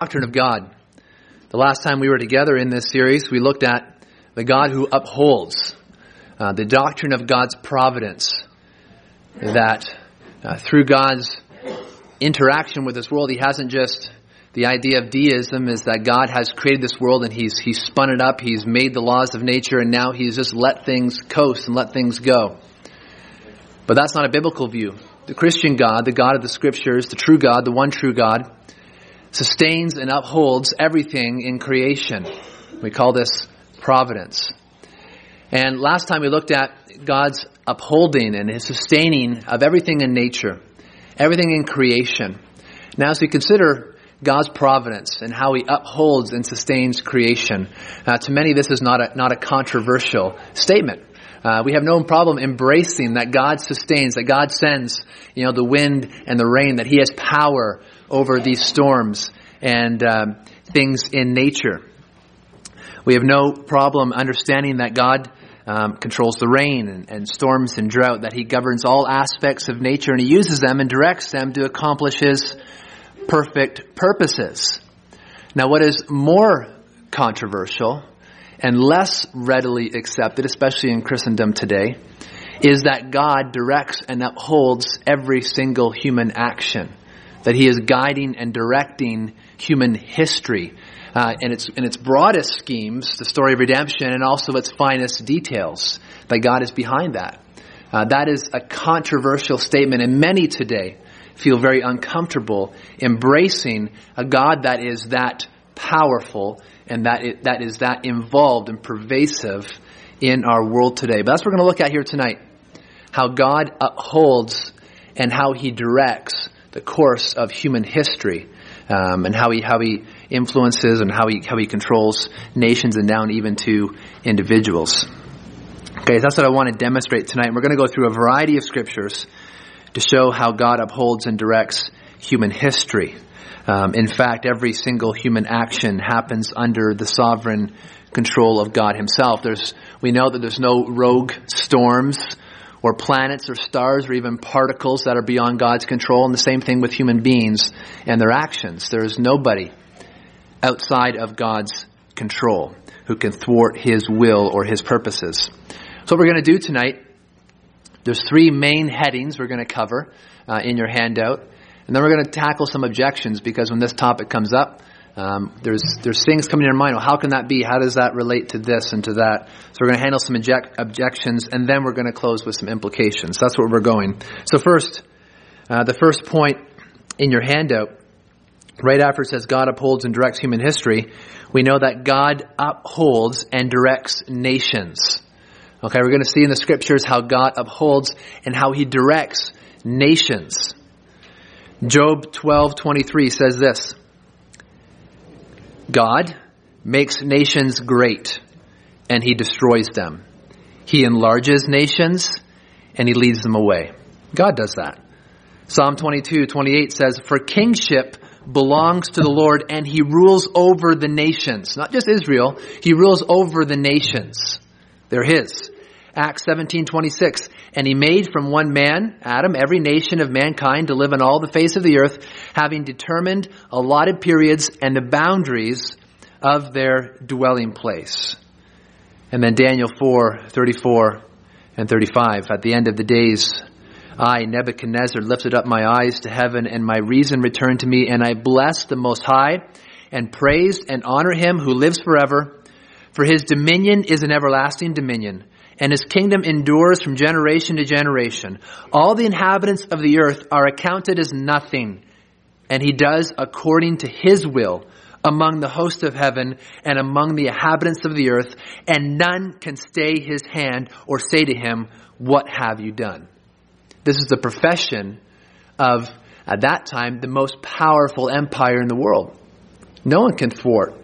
doctrine of God. The last time we were together in this series, we looked at the God who upholds uh, the doctrine of God's providence. That uh, through God's interaction with this world, He hasn't just the idea of deism is that God has created this world and He's He's spun it up, He's made the laws of nature, and now He's just let things coast and let things go. But that's not a biblical view. The Christian God, the God of the Scriptures, the true God, the one true God, sustains and upholds everything in creation. We call this providence. And last time we looked at God's upholding and his sustaining of everything in nature, everything in creation. Now, as we consider God's providence and how he upholds and sustains creation, uh, to many this is not a, not a controversial statement. Uh, we have no problem embracing that God sustains, that God sends, you know, the wind and the rain, that He has power over these storms and um, things in nature. We have no problem understanding that God um, controls the rain and, and, storms and drought, that He governs all aspects of nature and He uses them and directs them to accomplish His perfect purposes. Now, what is more controversial and less readily accepted, especially in Christendom today, is that God directs and upholds every single human action that he is guiding and directing human history uh, in, its, in its broadest schemes, the story of redemption, and also its finest details, that God is behind that. Uh, that is a controversial statement, and many today feel very uncomfortable embracing a God that is that powerful and that, it, that is that involved and pervasive in our world today. But that's what we're going to look at here tonight. How God upholds and how he directs the course of human history um, and how he how he influences and how he how he controls nations and down even to individuals. Okay, that's what I want to demonstrate tonight. We're going to go through a variety of scriptures to show how God upholds and directs human history. Um, in fact, every single human action happens under the sovereign control of God Himself. There's, we know that there's no rogue storms or planets or stars or even particles that are beyond God's control. And the same thing with human beings and their actions. There is nobody outside of God's control who can thwart his will or his purposes. So, what we're going to do tonight, there's three main headings we're going to cover uh, in your handout. And then we're going to tackle some objections because when this topic comes up, um, there's there's things coming in your mind. Well, how can that be? How does that relate to this and to that? So we're going to handle some object, objections, and then we're going to close with some implications. That's where we're going. So first, uh, the first point in your handout, right after it says God upholds and directs human history, we know that God upholds and directs nations. Okay, we're going to see in the scriptures how God upholds and how He directs nations. Job 12:23 says this. God makes nations great and he destroys them. He enlarges nations and he leads them away. God does that. Psalm 22, 28 says, For kingship belongs to the Lord and he rules over the nations. Not just Israel, he rules over the nations. They're his. Acts 17:26 and he made from one man Adam every nation of mankind to live on all the face of the earth having determined allotted periods and the boundaries of their dwelling place. And then Daniel 4:34 and 35 at the end of the days I Nebuchadnezzar lifted up my eyes to heaven and my reason returned to me and I blessed the most high and praised and honor him who lives forever. For his dominion is an everlasting dominion and his kingdom endures from generation to generation. All the inhabitants of the earth are accounted as nothing, and he does according to his will among the host of heaven and among the inhabitants of the earth, and none can stay his hand or say to him, What have you done? This is the profession of, at that time, the most powerful empire in the world. No one can thwart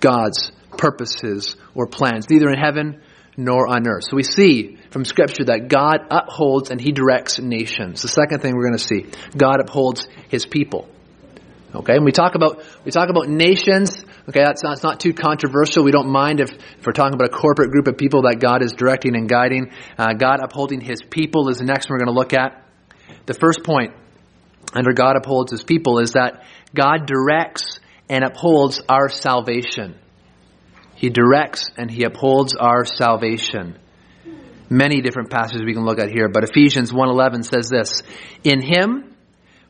God's purposes or plans, neither in heaven nor on earth. So we see from Scripture that God upholds and He directs nations. The second thing we're going to see, God upholds His people. Okay, and we talk about we talk about nations. Okay, that's not, not too controversial. We don't mind if, if, we're talking about a corporate group of people that God is directing and guiding. Uh, God upholding His people is the next one we're going to look at. The first point under God upholds His people is that God directs and upholds our salvation. He directs and he upholds our salvation. Many different passages we can look at here, but Ephesians 1:11 says this, "In him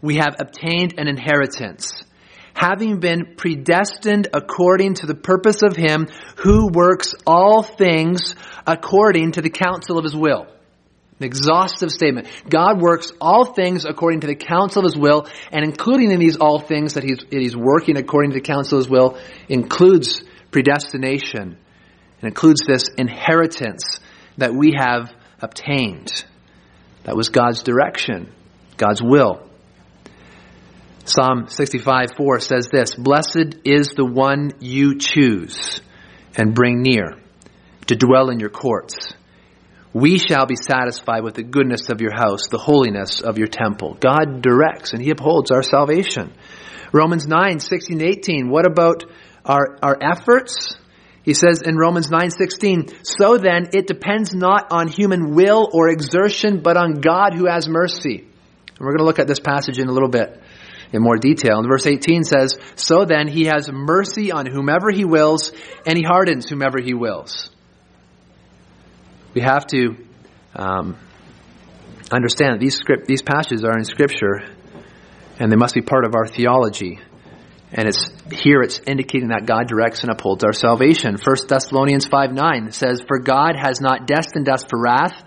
we have obtained an inheritance, having been predestined according to the purpose of him who works all things according to the counsel of his will." An exhaustive statement. God works all things according to the counsel of his will, and including in these all things that he's, that he's working according to the counsel of his will includes predestination and includes this inheritance that we have obtained. That was God's direction, God's will. Psalm 65 4 says this Blessed is the one you choose and bring near to dwell in your courts we shall be satisfied with the goodness of your house, the holiness of your temple. God directs and He upholds our salvation. Romans 9, 16, 18. What about our, our efforts? He says in Romans 9:16, "So then it depends not on human will or exertion, but on God who has mercy." And we're going to look at this passage in a little bit in more detail. And verse 18 says, "So then he has mercy on whomever he wills, and he hardens whomever he wills." we have to um, understand that these script, these passages are in Scripture, and they must be part of our theology. And it's here it's indicating that God directs and upholds our salvation. 1 Thessalonians 5 9 says, For God has not destined us for wrath,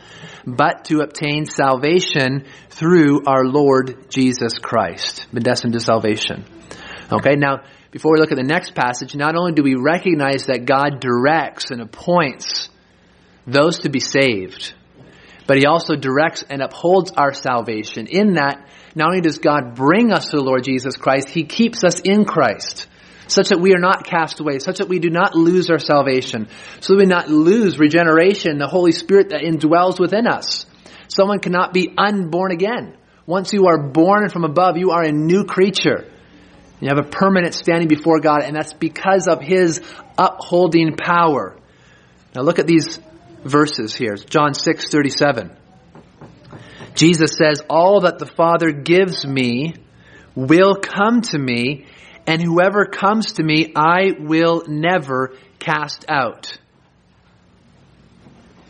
but to obtain salvation through our Lord Jesus Christ. Been destined to salvation. Okay, now before we look at the next passage, not only do we recognize that God directs and appoints those to be saved. But he also directs and upholds our salvation in that not only does God bring us to the Lord Jesus Christ, he keeps us in Christ such that we are not cast away, such that we do not lose our salvation, so that we not lose regeneration, the Holy Spirit that indwells within us. Someone cannot be unborn again. Once you are born from above, you are a new creature. You have a permanent standing before God, and that's because of His upholding power. Now look at these verses here. John 6 37. Jesus says, All that the Father gives me will come to me, and whoever comes to me I will never cast out.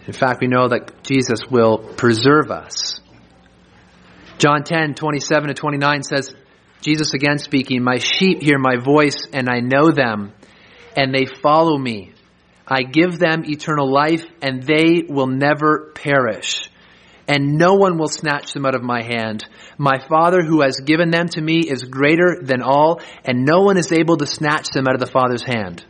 In fact, we know that Jesus will preserve us. John 10, 27 to 29 says, Jesus again speaking, My sheep hear my voice, and I know them, and they follow me. I give them eternal life, and they will never perish. And no one will snatch them out of my hand. My Father who has given them to me is greater than all, and no one is able to snatch them out of the Father's hand.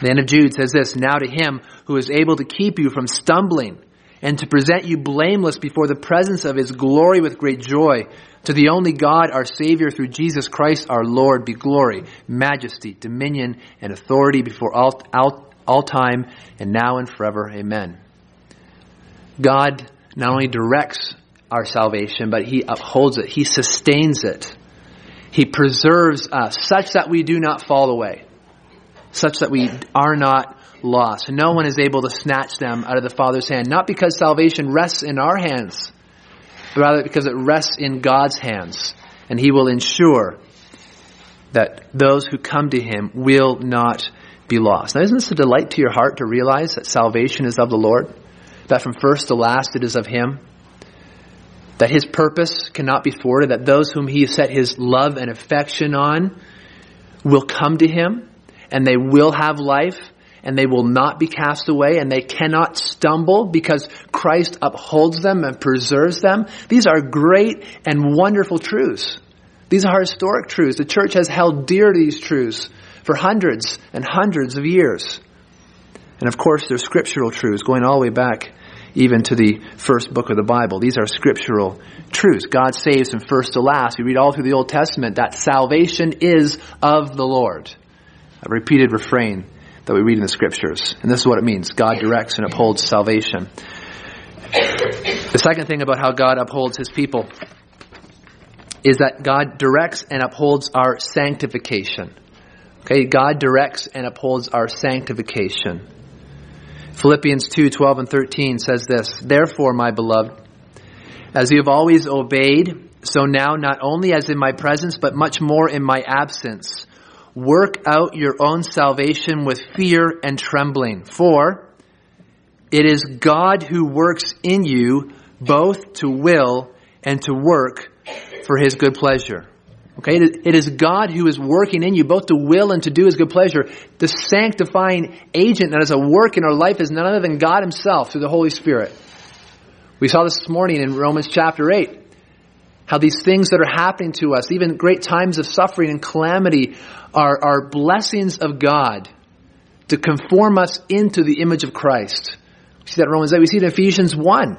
The end of Jude says this, Now to him who is able to keep you from stumbling, and to present you blameless before the presence of his glory with great joy, to the only God, our Savior, through Jesus Christ our Lord, be glory, majesty, dominion, and authority before all, all all time and now and forever. Amen. God not only directs our salvation, but He upholds it. He sustains it. He preserves us such that we do not fall away, such that we are not lost. No one is able to snatch them out of the Father's hand, not because salvation rests in our hands, but rather because it rests in God's hands. And He will ensure that those who come to Him will not be lost. Now, isn't this a delight to your heart to realize that salvation is of the Lord? That from first to last it is of Him? That His purpose cannot be thwarted? That those whom He has set His love and affection on will come to Him and they will have life and they will not be cast away and they cannot stumble because Christ upholds them and preserves them? These are great and wonderful truths. These are historic truths. The church has held dear these truths for hundreds and hundreds of years. And of course, there's scriptural truths going all the way back even to the first book of the Bible. These are scriptural truths. God saves from first to last. We read all through the Old Testament that salvation is of the Lord. A repeated refrain that we read in the scriptures. And this is what it means. God directs and upholds salvation. The second thing about how God upholds his people is that God directs and upholds our sanctification. Okay, God directs and upholds our sanctification. Philippians 2 12 and 13 says this Therefore, my beloved, as you have always obeyed, so now, not only as in my presence, but much more in my absence, work out your own salvation with fear and trembling. For it is God who works in you both to will and to work for his good pleasure. Okay, it is God who is working in you both to will and to do his good pleasure. The sanctifying agent that is at work in our life is none other than God himself through the Holy Spirit. We saw this morning in Romans chapter 8 how these things that are happening to us, even great times of suffering and calamity, are, are blessings of God to conform us into the image of Christ. We see that in Romans 8. We see it in Ephesians 1,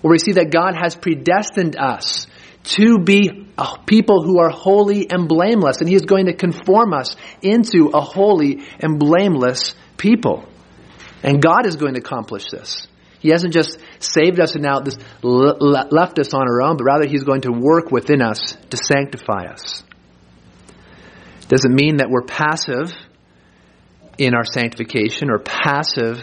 where we see that God has predestined us to be people who are holy and blameless, and He is going to conform us into a holy and blameless people. And God is going to accomplish this. He hasn't just saved us and now left us on our own, but rather He's going to work within us to sanctify us. Doesn't mean that we're passive in our sanctification or passive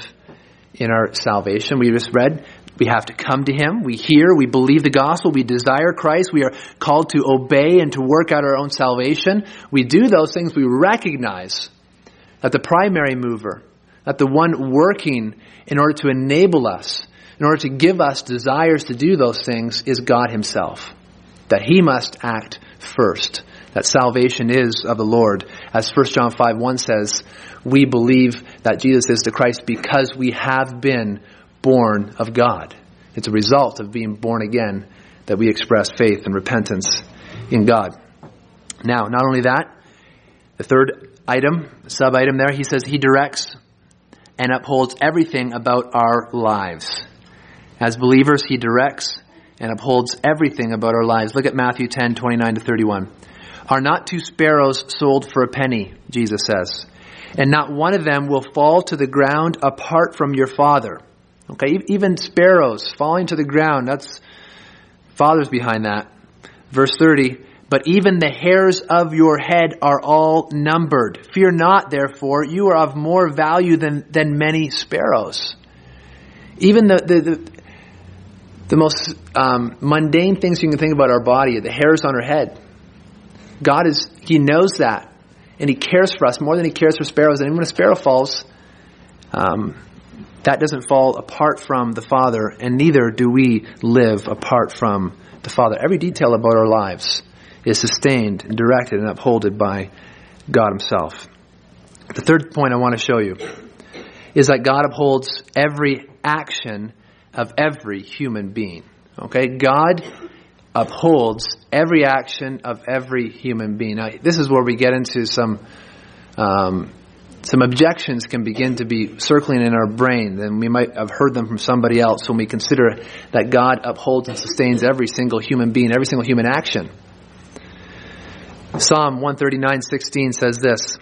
in our salvation. We just read we have to come to Him. We hear, we believe the gospel, we desire Christ, we are called to obey and to work out our own salvation. We do those things, we recognize that the primary mover, that the one working in order to enable us, in order to give us desires to do those things, is God Himself. That He must act first. That salvation is of the Lord. As 1 John 5 1 says, we believe that Jesus is the Christ because we have been born of God. It's a result of being born again that we express faith and repentance in God. Now, not only that, the third item, sub item there, he says he directs and upholds everything about our lives. As believers, he directs and upholds everything about our lives. Look at Matthew 10, 29 to 31. Are not two sparrows sold for a penny, Jesus says, and not one of them will fall to the ground apart from your Father Okay, even sparrows falling to the ground, that's Father's behind that. Verse 30, but even the hairs of your head are all numbered. Fear not, therefore, you are of more value than, than many sparrows. Even the, the, the, the most um, mundane things you can think about our body, the hairs on our head. God is, He knows that. And He cares for us more than He cares for sparrows. And when a sparrow falls, um, that doesn't fall apart from the Father, and neither do we live apart from the Father. Every detail about our lives is sustained, and directed, and upholded by God Himself. The third point I want to show you is that God upholds every action of every human being. Okay? God upholds every action of every human being. Now, this is where we get into some um, some objections can begin to be circling in our brain, then we might have heard them from somebody else when we consider that God upholds and sustains every single human being, every single human action. Psalm 139:16 says this: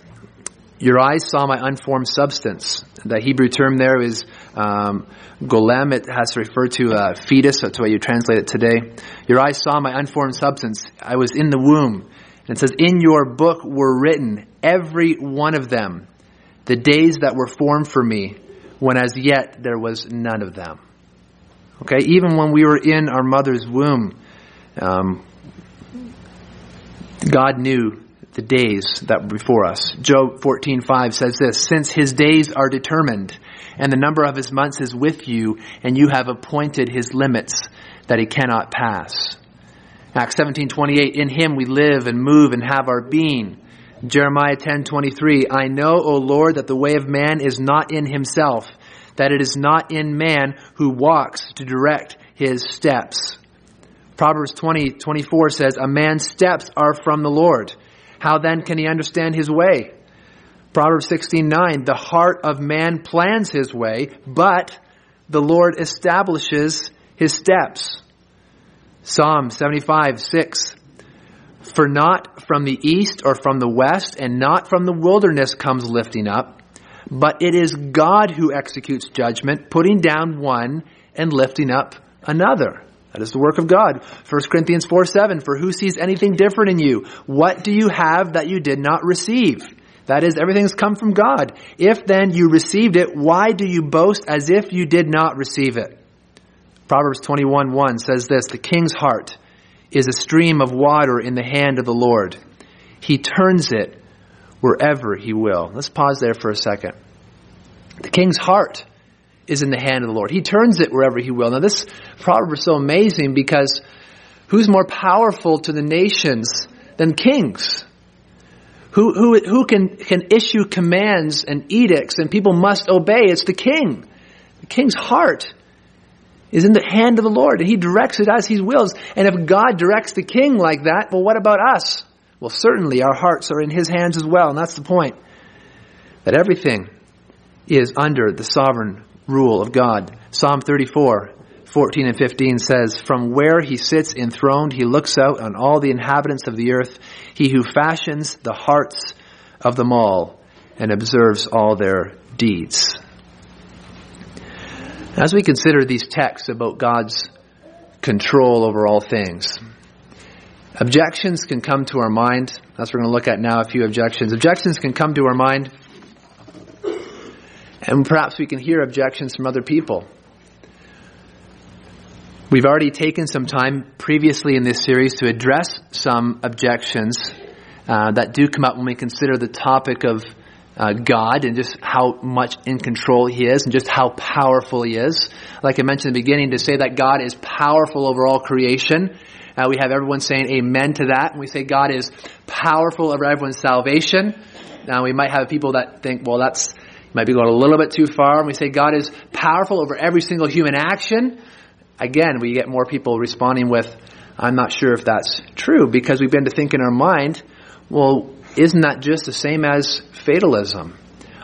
"Your eyes saw my unformed substance." The Hebrew term there is um, golem. It has to refer to a fetus. That's why you translate it today. Your eyes saw my unformed substance. I was in the womb. And it says, "In your book were written every one of them." The days that were formed for me, when as yet there was none of them. Okay, even when we were in our mother's womb, um, God knew the days that were before us. Job 14:5 says this, since his days are determined and the number of his months is with you and you have appointed his limits that he cannot pass. Acts 17:28 in him we live and move and have our being. Jeremiah 10:23 I know, O Lord, that the way of man is not in himself, that it is not in man who walks to direct his steps. Proverbs 20:24 20, says, A man's steps are from the Lord. How then can he understand his way? Proverbs 16:9 The heart of man plans his way, but the Lord establishes his steps. Psalm 75, 6. For not from the east or from the west and not from the wilderness comes lifting up, but it is God who executes judgment, putting down one and lifting up another. That is the work of God. 1 Corinthians 4 7, for who sees anything different in you? What do you have that you did not receive? That is, everything's come from God. If then you received it, why do you boast as if you did not receive it? Proverbs 21 1 says this, the king's heart is a stream of water in the hand of the Lord. He turns it wherever he will. Let's pause there for a second. The king's heart is in the hand of the Lord. He turns it wherever he will. Now this proverb is so amazing because who's more powerful to the nations than kings? Who, who, who can, can issue commands and edicts and people must obey? It's the king. The king's heart is in the hand of the Lord and he directs it as he wills. And if God directs the king like that, well, what about us? Well, certainly our hearts are in his hands as well. And that's the point. That everything is under the sovereign rule of God. Psalm 34, 14 and 15 says, From where he sits enthroned, he looks out on all the inhabitants of the earth, he who fashions the hearts of them all and observes all their deeds. As we consider these texts about God's control over all things, objections can come to our mind. That's what we're going to look at now, a few objections. Objections can come to our mind and perhaps we can hear objections from other people. We've already taken some time previously in this series to address some objections uh, that do come up when we consider the topic of uh, God and just how much in control He is and just how powerful He is. Like I mentioned in the beginning, to say that God is powerful over all creation, uh, we have everyone saying amen to that. And we say God is powerful over everyone's salvation. Now we might have people that think, well, that's might be going a little bit too far. And we say God is powerful over every single human action. Again, we get more people responding with, I'm not sure if that's true because we've been to think in our mind, well, isn't that just the same as fatalism?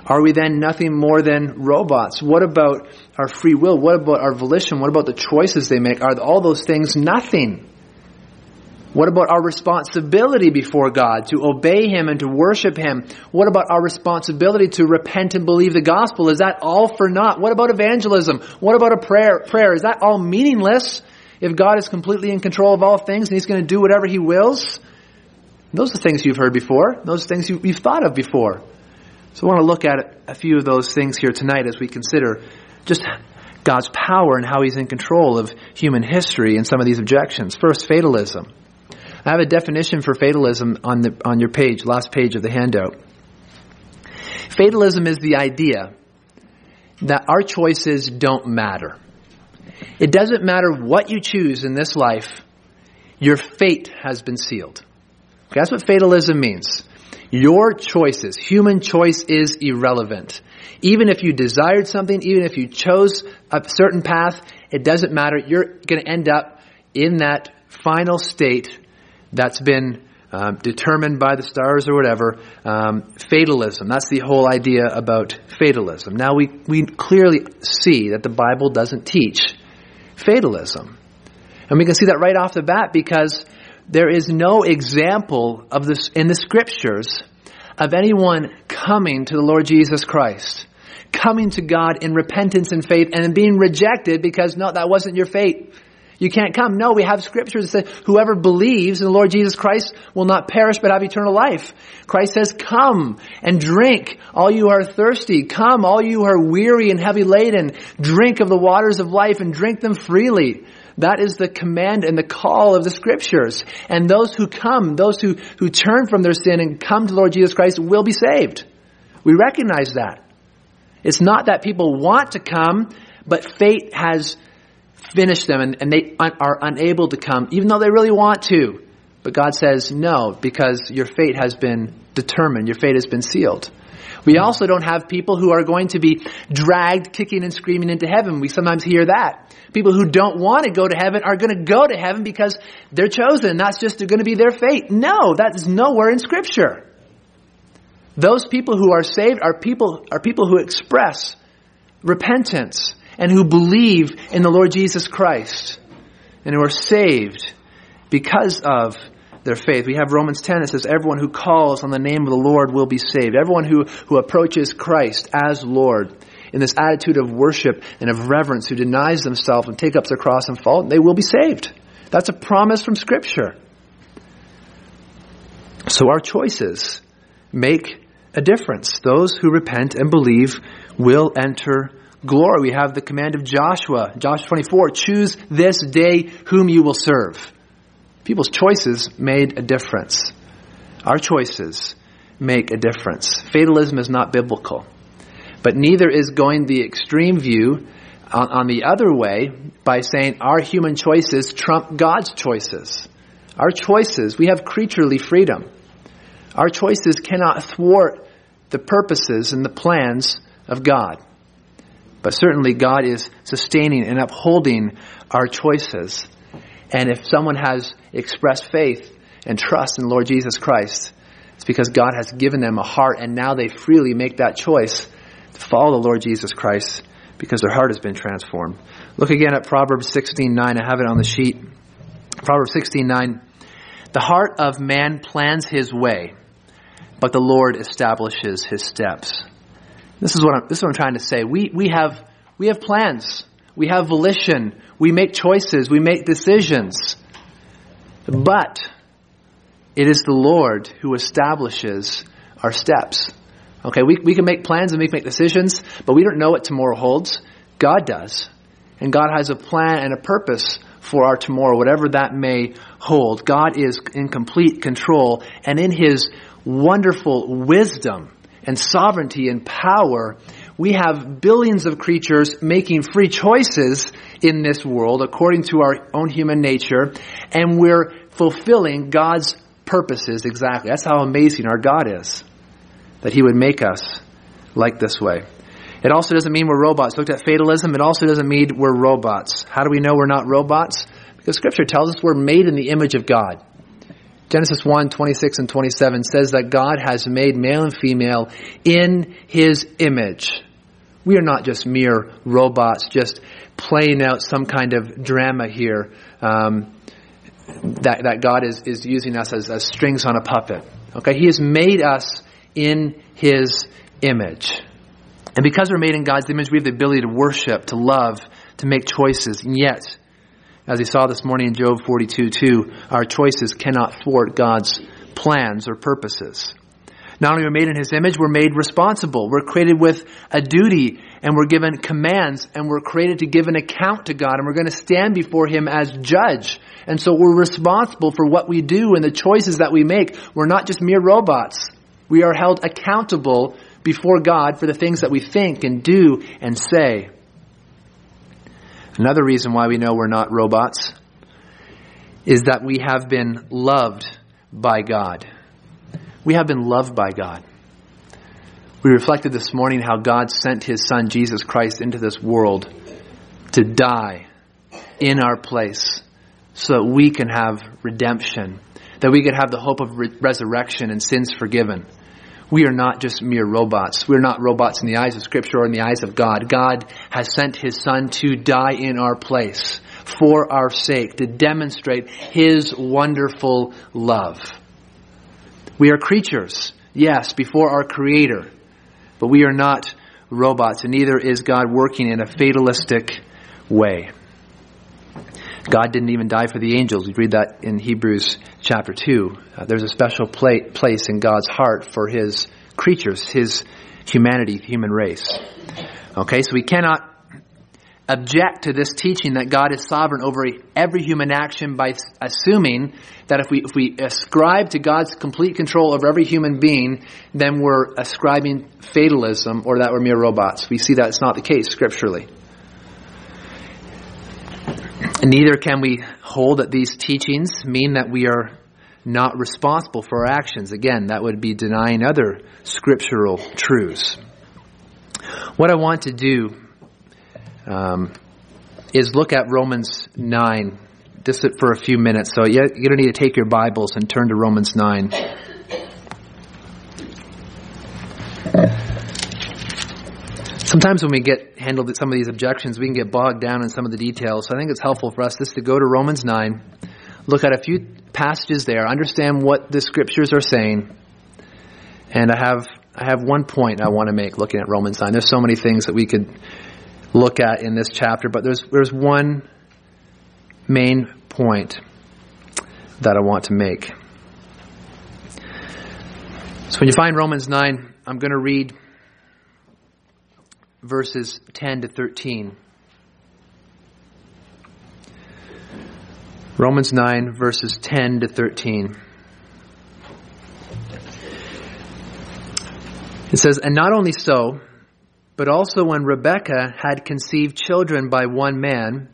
Are we then nothing more than robots? What about our free will? What about our volition? What about the choices they make? Are all those things nothing? What about our responsibility before God to obey Him and to worship Him? What about our responsibility to repent and believe the gospel? Is that all for naught? What about evangelism? What about a prayer? Prayer is that all meaningless if God is completely in control of all things and He's going to do whatever He wills? Those are things you've heard before. Those are things you've thought of before. So I want to look at a few of those things here tonight as we consider just God's power and how He's in control of human history and some of these objections. First, fatalism. I have a definition for fatalism on the on your page, last page of the handout. Fatalism is the idea that our choices don't matter. It doesn't matter what you choose in this life, your fate has been sealed. Okay, that's what fatalism means. Your choices, human choice is irrelevant. Even if you desired something, even if you chose a certain path, it doesn't matter. You're going to end up in that final state that's been um, determined by the stars or whatever. Um, fatalism. That's the whole idea about fatalism. Now we, we clearly see that the Bible doesn't teach fatalism. And we can see that right off the bat because there is no example of this in the scriptures of anyone coming to the Lord Jesus Christ, coming to God in repentance and faith and being rejected because no, that wasn't your fate. You can't come. No, we have scriptures that say whoever believes in the Lord Jesus Christ will not perish but have eternal life. Christ says, come and drink, all you are thirsty. Come, all you are weary and heavy laden. Drink of the waters of life and drink them freely. That is the command and the call of the scriptures. And those who come, those who, who turn from their sin and come to Lord Jesus Christ will be saved. We recognize that. It's not that people want to come, but fate has finished them and, and they un- are unable to come, even though they really want to. But God says no, because your fate has been determined, your fate has been sealed. We also don't have people who are going to be dragged kicking and screaming into heaven. We sometimes hear that. People who don't want to go to heaven are going to go to heaven because they're chosen. That's just going to be their fate. No, that is nowhere in scripture. Those people who are saved are people, are people who express repentance and who believe in the Lord Jesus Christ and who are saved because of their faith. We have Romans 10 that says, Everyone who calls on the name of the Lord will be saved. Everyone who, who approaches Christ as Lord in this attitude of worship and of reverence, who denies themselves and take up their cross and follow, they will be saved. That's a promise from Scripture. So our choices make a difference. Those who repent and believe will enter glory. We have the command of Joshua, Joshua 24, choose this day whom you will serve. People's choices made a difference. Our choices make a difference. Fatalism is not biblical. But neither is going the extreme view on, on the other way by saying our human choices trump God's choices. Our choices, we have creaturely freedom. Our choices cannot thwart the purposes and the plans of God. But certainly God is sustaining and upholding our choices. And if someone has expressed faith and trust in Lord Jesus Christ, it's because God has given them a heart and now they freely make that choice to follow the Lord Jesus Christ because their heart has been transformed. Look again at Proverbs 16:9. I have it on the sheet. Proverbs 16:9. The heart of man plans his way, but the Lord establishes his steps. This is what I'm, this is what I'm trying to say. We, we have, we have plans. We have volition. We make choices. We make decisions. But it is the Lord who establishes our steps. Okay, we, we can make plans and we can make decisions, but we don't know what tomorrow holds. God does. And God has a plan and a purpose for our tomorrow, whatever that may hold. God is in complete control, and in His wonderful wisdom and sovereignty and power, we have billions of creatures making free choices in this world according to our own human nature, and we're fulfilling God's purposes exactly. That's how amazing our God is, that He would make us like this way. It also doesn't mean we're robots. Looked at fatalism, it also doesn't mean we're robots. How do we know we're not robots? Because Scripture tells us we're made in the image of God. Genesis 1, 26 and 27 says that God has made male and female in His image. We are not just mere robots, just playing out some kind of drama here. Um, that, that God is, is using us as, as strings on a puppet. Okay? He has made us in His image. And because we're made in God's image, we have the ability to worship, to love, to make choices. And yet, as he saw this morning in Job 42 2, our choices cannot thwart God's plans or purposes. Not only are we made in His image, we're made responsible. We're created with a duty and we're given commands and we're created to give an account to God and we're going to stand before Him as judge. And so we're responsible for what we do and the choices that we make. We're not just mere robots. We are held accountable before God for the things that we think and do and say. Another reason why we know we're not robots is that we have been loved by God. We have been loved by God. We reflected this morning how God sent his son Jesus Christ into this world to die in our place so that we can have redemption, that we could have the hope of re- resurrection and sins forgiven. We are not just mere robots. We're not robots in the eyes of Scripture or in the eyes of God. God has sent His Son to die in our place for our sake, to demonstrate His wonderful love. We are creatures, yes, before our Creator, but we are not robots, and neither is God working in a fatalistic way. God didn't even die for the angels. We read that in Hebrews chapter 2. Uh, there's a special pla- place in God's heart for his creatures, his humanity, human race. Okay, so we cannot object to this teaching that God is sovereign over every human action by assuming that if we, if we ascribe to God's complete control over every human being, then we're ascribing fatalism or that we're mere robots. We see that it's not the case scripturally. And neither can we hold that these teachings mean that we are not responsible for our actions. Again, that would be denying other scriptural truths. What I want to do um, is look at Romans 9 just for a few minutes. So you're going to need to take your Bibles and turn to Romans 9. sometimes when we get handled some of these objections, we can get bogged down in some of the details. So I think it's helpful for us just to go to Romans 9, look at a few passages there, understand what the scriptures are saying. And I have I have one point I want to make looking at Romans 9. There's so many things that we could look at in this chapter, but there's there's one main point that I want to make. So when you find Romans 9, I'm going to read verses 10 to 13. Romans 9, verses 10 to 13. It says, And not only so, but also when Rebekah had conceived children by one man,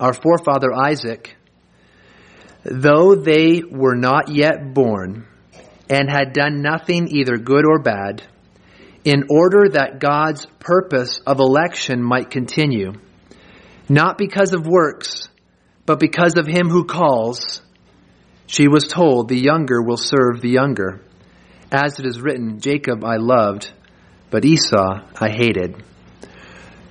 our forefather Isaac, though they were not yet born, and had done nothing either good or bad, in order that God's purpose of election might continue, not because of works, but because of him who calls, she was told, The younger will serve the younger. As it is written, Jacob I loved, but Esau I hated.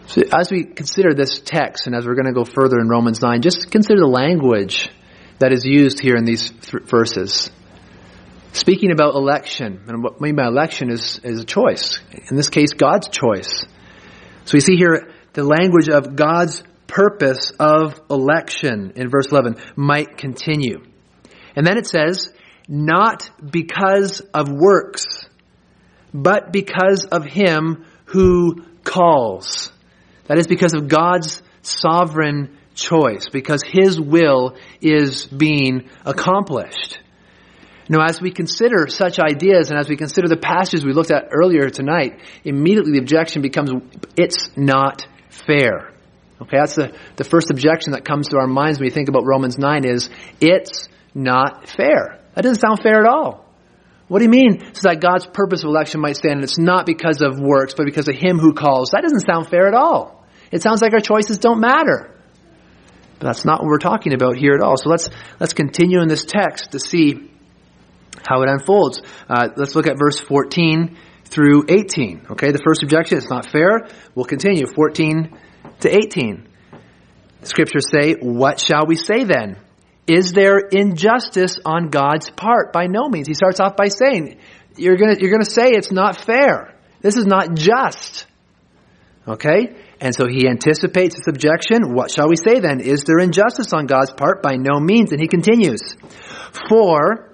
So as we consider this text, and as we're going to go further in Romans 9, just consider the language that is used here in these th- verses. Speaking about election, and what I mean by election is, is a choice. In this case, God's choice. So we see here the language of God's purpose of election in verse 11 might continue. And then it says, not because of works, but because of him who calls. That is because of God's sovereign choice, because his will is being accomplished. Now, as we consider such ideas and as we consider the passages we looked at earlier tonight, immediately the objection becomes, it's not fair. Okay, that's the, the first objection that comes to our minds when we think about Romans 9 is, it's not fair. That doesn't sound fair at all. What do you mean? So that God's purpose of election might stand and it's not because of works, but because of Him who calls. That doesn't sound fair at all. It sounds like our choices don't matter. But that's not what we're talking about here at all. So let's, let's continue in this text to see how it unfolds. Uh, let's look at verse 14 through 18. Okay, the first objection, it's not fair. We'll continue. 14 to 18. The scriptures say, What shall we say then? Is there injustice on God's part? By no means. He starts off by saying, You're gonna, you're gonna say it's not fair. This is not just. Okay? And so he anticipates this objection. What shall we say then? Is there injustice on God's part? By no means. And he continues. For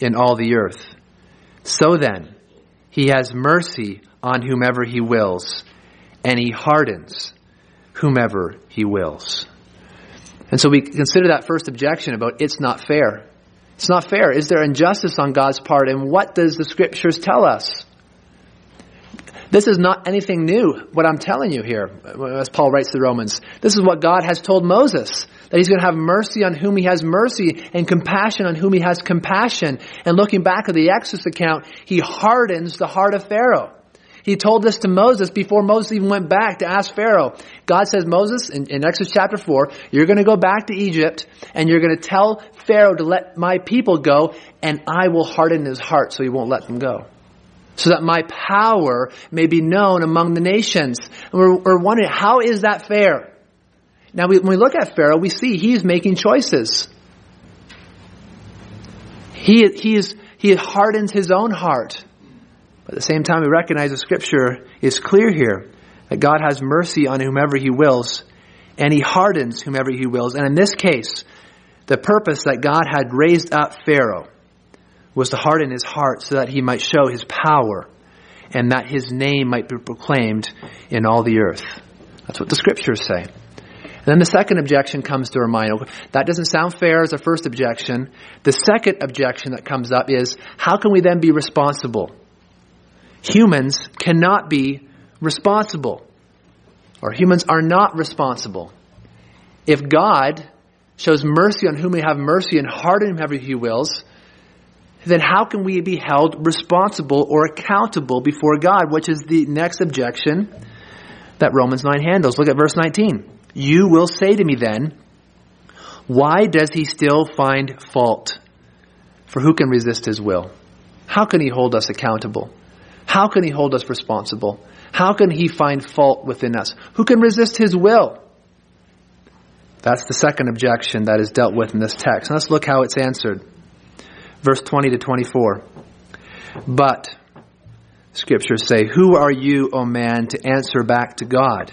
in all the earth. So then, he has mercy on whomever he wills, and he hardens whomever he wills. And so we consider that first objection about it's not fair. It's not fair. Is there injustice on God's part? And what does the scriptures tell us? This is not anything new, what I'm telling you here, as Paul writes to the Romans. This is what God has told Moses, that he's going to have mercy on whom he has mercy and compassion on whom he has compassion. And looking back at the Exodus account, he hardens the heart of Pharaoh. He told this to Moses before Moses even went back to ask Pharaoh. God says, Moses, in, in Exodus chapter 4, you're going to go back to Egypt and you're going to tell Pharaoh to let my people go and I will harden his heart so he won't let them go so that my power may be known among the nations. And we're, we're wondering, how is that fair? Now, when we look at Pharaoh, we see he's making choices. He, he hardens his own heart. But at the same time, we recognize the scripture is clear here that God has mercy on whomever he wills, and he hardens whomever he wills. And in this case, the purpose that God had raised up Pharaoh was to harden his heart so that he might show his power and that his name might be proclaimed in all the earth. That's what the scriptures say. Then the second objection comes to our mind. That doesn't sound fair as a first objection. The second objection that comes up is how can we then be responsible? Humans cannot be responsible, or humans are not responsible. If God shows mercy on whom he have mercy and harden whomever he wills, then how can we be held responsible or accountable before God? Which is the next objection that Romans 9 handles. Look at verse 19. You will say to me then, why does he still find fault? For who can resist his will? How can he hold us accountable? How can he hold us responsible? How can he find fault within us? Who can resist his will? That's the second objection that is dealt with in this text. let's look how it's answered verse 20 to 24. But scriptures say, Who are you, O man, to answer back to God?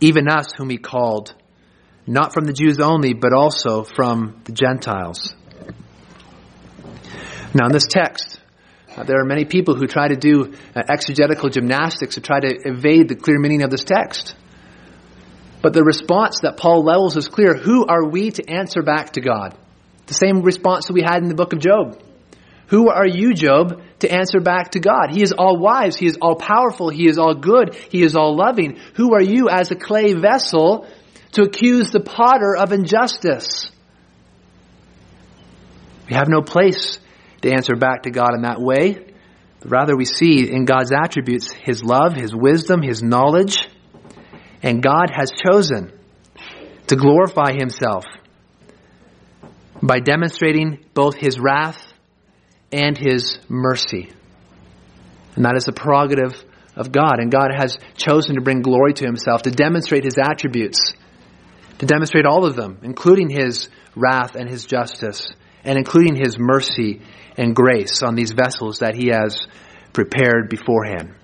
Even us whom he called, not from the Jews only, but also from the Gentiles. Now, in this text, uh, there are many people who try to do uh, exegetical gymnastics to try to evade the clear meaning of this text. But the response that Paul levels is clear. Who are we to answer back to God? The same response that we had in the book of Job. Who are you, Job, to answer back to God? He is all wise. He is all powerful. He is all good. He is all loving. Who are you as a clay vessel to accuse the potter of injustice? We have no place to answer back to God in that way. Rather, we see in God's attributes His love, His wisdom, His knowledge, and God has chosen to glorify Himself by demonstrating both His wrath and His mercy. And that is the prerogative of God. And God has chosen to bring glory to Himself, to demonstrate His attributes, to demonstrate all of them, including His wrath and His justice, and including His mercy and grace on these vessels that he has prepared beforehand.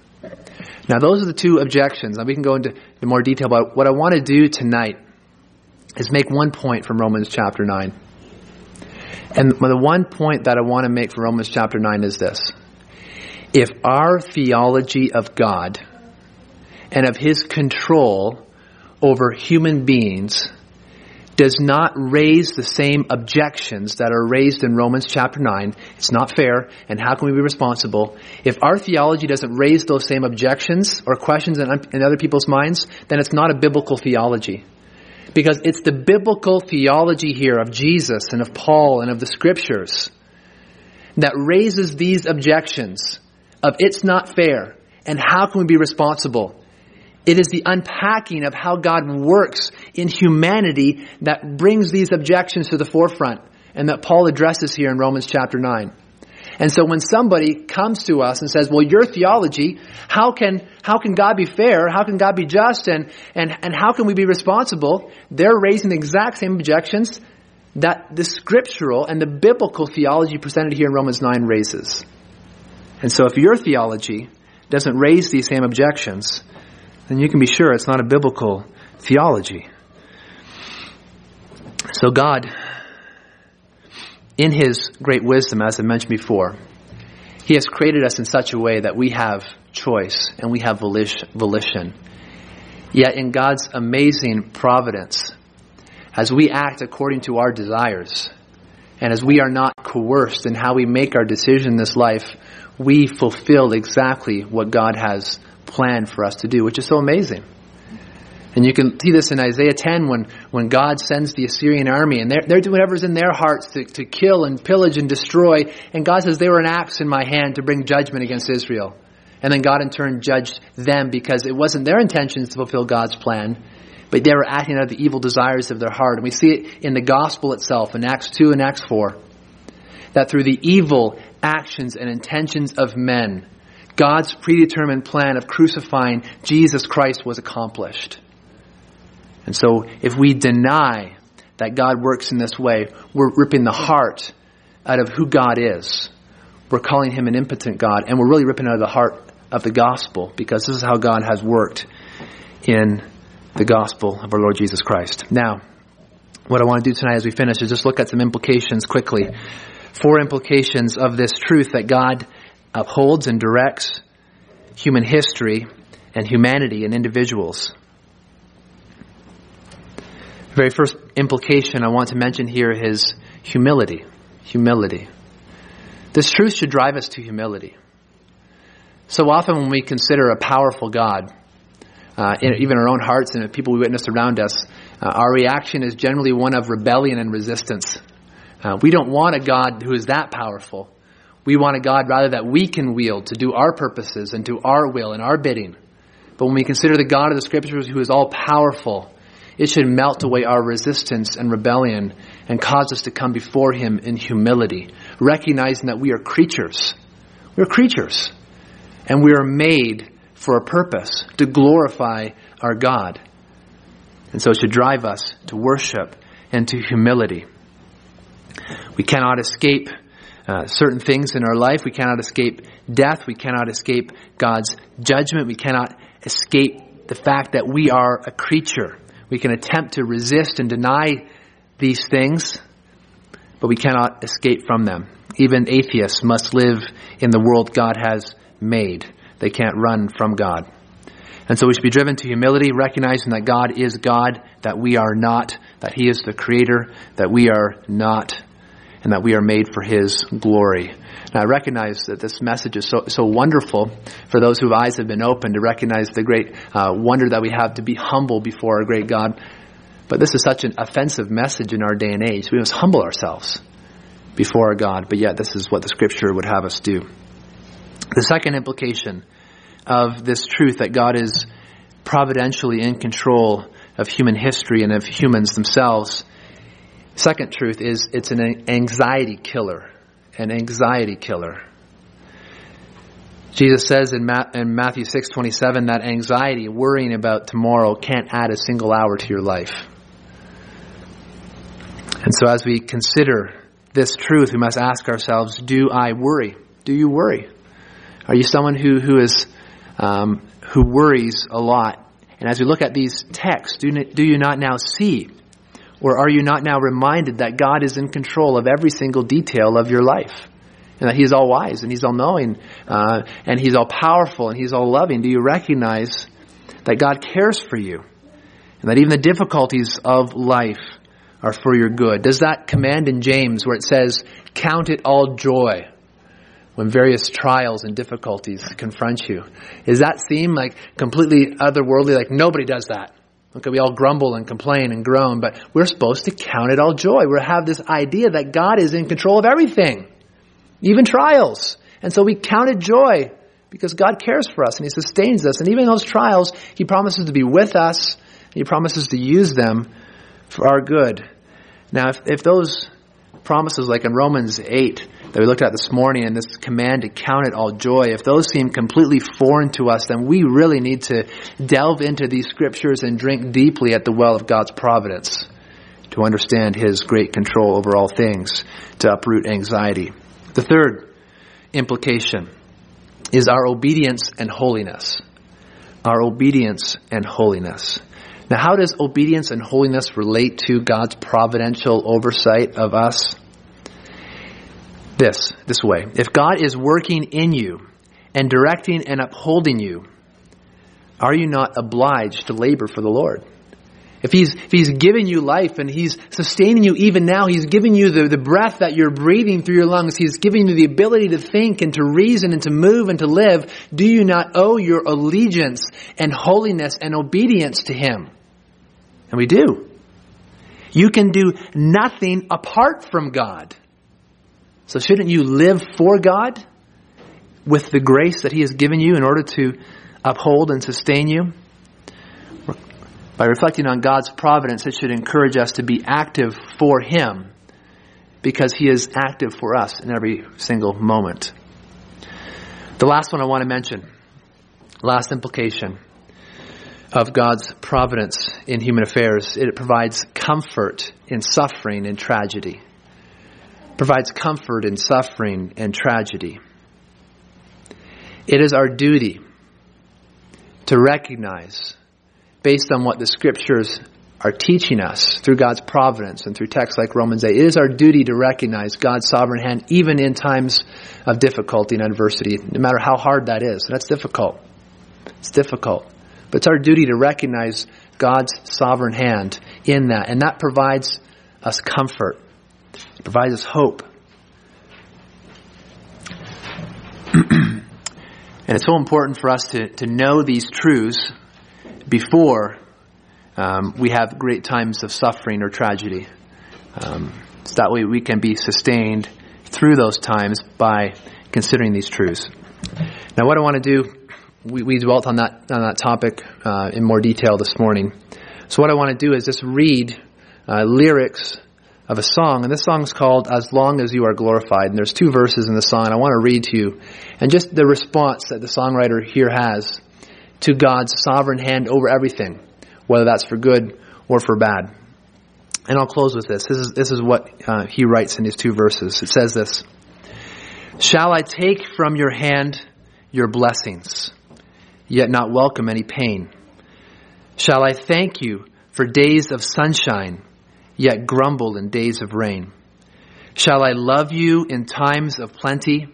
Now, those are the two objections. Now, we can go into more detail, but what I want to do tonight is make one point from Romans chapter 9. And the one point that I want to make from Romans chapter 9 is this. If our theology of God and of his control over human beings does not raise the same objections that are raised in Romans chapter 9. It's not fair, and how can we be responsible? If our theology doesn't raise those same objections or questions in, in other people's minds, then it's not a biblical theology. Because it's the biblical theology here of Jesus and of Paul and of the scriptures that raises these objections of it's not fair and how can we be responsible? It is the unpacking of how God works in humanity that brings these objections to the forefront and that Paul addresses here in Romans chapter 9. And so when somebody comes to us and says, well, your theology, how can, how can God be fair? How can God be just? And, and, and how can we be responsible? They're raising the exact same objections that the scriptural and the biblical theology presented here in Romans 9 raises. And so if your theology doesn't raise these same objections, then you can be sure it's not a biblical theology. So, God, in His great wisdom, as I mentioned before, He has created us in such a way that we have choice and we have volition. Yet, in God's amazing providence, as we act according to our desires, and as we are not coerced in how we make our decision in this life, we fulfill exactly what God has planned for us to do, which is so amazing. And you can see this in Isaiah 10 when, when God sends the Assyrian army and they're, they're doing whatever's in their hearts to, to kill and pillage and destroy. And God says, they were an axe in my hand to bring judgment against Israel. And then God in turn judged them because it wasn't their intentions to fulfill God's plan, but they were acting out of the evil desires of their heart. And we see it in the gospel itself in Acts 2 and Acts 4. That through the evil actions and intentions of men, God's predetermined plan of crucifying Jesus Christ was accomplished. And so if we deny that God works in this way, we're ripping the heart out of who God is. We're calling him an impotent God, and we're really ripping out of the heart of the gospel because this is how God has worked in the gospel of our Lord Jesus Christ. Now, what I want to do tonight as we finish is just look at some implications quickly. Four implications of this truth that God upholds and directs human history and humanity and individuals. The very first implication I want to mention here is humility. Humility. This truth should drive us to humility. So often when we consider a powerful God, uh, in, even our own hearts and the people we witness around us, uh, our reaction is generally one of rebellion and resistance. Uh, we don't want a God who is that powerful. We want a God rather that we can wield to do our purposes and do our will and our bidding. But when we consider the God of the Scriptures who is all powerful, it should melt away our resistance and rebellion and cause us to come before Him in humility, recognizing that we are creatures. We're creatures. And we are made for a purpose to glorify our God. And so it should drive us to worship and to humility. We cannot escape uh, certain things in our life. We cannot escape death. We cannot escape God's judgment. We cannot escape the fact that we are a creature. We can attempt to resist and deny these things, but we cannot escape from them. Even atheists must live in the world God has made. They can't run from God. And so we should be driven to humility, recognizing that God is God, that we are not, that He is the Creator, that we are not, and that we are made for His glory. And I recognize that this message is so, so wonderful for those whose eyes have been opened to recognize the great uh, wonder that we have to be humble before our great God. But this is such an offensive message in our day and age. We must humble ourselves before our God, but yet this is what the Scripture would have us do. The second implication of this truth that God is providentially in control of human history and of humans themselves. Second truth is it's an anxiety killer. An anxiety killer. Jesus says in, Matthew 6:27 that anxiety, worrying about tomorrow can't add a single hour to your life. And so as we consider this truth, we must ask ourselves, do I worry? Do you worry? Are you someone who, who is um, who worries a lot. And as we look at these texts, do, do you not now see, or are you not now reminded that God is in control of every single detail of your life? And that He's all wise and He's all knowing uh, and He's all powerful and He's all loving? Do you recognize that God cares for you and that even the difficulties of life are for your good? Does that command in James where it says, Count it all joy when various trials and difficulties confront you. Does that seem like completely otherworldly? Like nobody does that. Okay, we all grumble and complain and groan, but we're supposed to count it all joy. We have this idea that God is in control of everything, even trials. And so we count it joy because God cares for us and He sustains us. And even in those trials, He promises to be with us. He promises to use them for our good. Now, if, if those promises, like in Romans 8, that we looked at this morning and this command to count it all joy, if those seem completely foreign to us, then we really need to delve into these scriptures and drink deeply at the well of God's providence to understand His great control over all things, to uproot anxiety. The third implication is our obedience and holiness. Our obedience and holiness. Now, how does obedience and holiness relate to God's providential oversight of us? This this way. If God is working in you and directing and upholding you, are you not obliged to labor for the Lord? If he's, if he's giving you life and he's sustaining you even now, he's giving you the, the breath that you're breathing through your lungs, he's giving you the ability to think and to reason and to move and to live, do you not owe your allegiance and holiness and obedience to him? And we do. You can do nothing apart from God. So shouldn't you live for God with the grace that He has given you in order to uphold and sustain you? By reflecting on God's providence, it should encourage us to be active for Him because He is active for us in every single moment. The last one I want to mention, last implication of God's providence in human affairs, it provides comfort in suffering and tragedy provides comfort in suffering and tragedy. It is our duty to recognize, based on what the scriptures are teaching us through God's providence and through texts like Romans 8, it is our duty to recognize God's sovereign hand even in times of difficulty and adversity, no matter how hard that is. That's difficult. It's difficult. But it's our duty to recognize God's sovereign hand in that, and that provides us comfort it provides us hope. and it's so important for us to, to know these truths before um, we have great times of suffering or tragedy. Um, so that way we can be sustained through those times by considering these truths. Now, what I want to do, we, we dwelt on that on that topic uh, in more detail this morning. So, what I want to do is just read uh, lyrics of a song, and this song is called "As Long as You Are Glorified." And there's two verses in the song. And I want to read to you, and just the response that the songwriter here has to God's sovereign hand over everything, whether that's for good or for bad. And I'll close with this. This is, this is what uh, he writes in these two verses. It says this Shall I take from your hand your blessings, yet not welcome any pain? Shall I thank you for days of sunshine, yet grumble in days of rain? Shall I love you in times of plenty,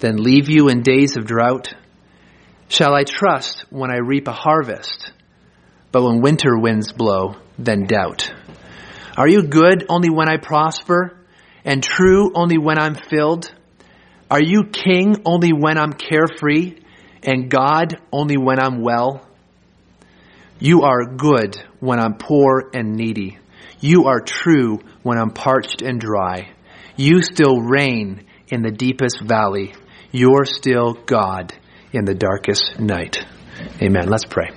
then leave you in days of drought? Shall I trust when I reap a harvest, but when winter winds blow, then doubt? Are you good only when I prosper and true only when I'm filled? Are you king only when I'm carefree and God only when I'm well? You are good when I'm poor and needy. You are true when I'm parched and dry. You still reign in the deepest valley. You're still God in the darkest night. Amen. Let's pray.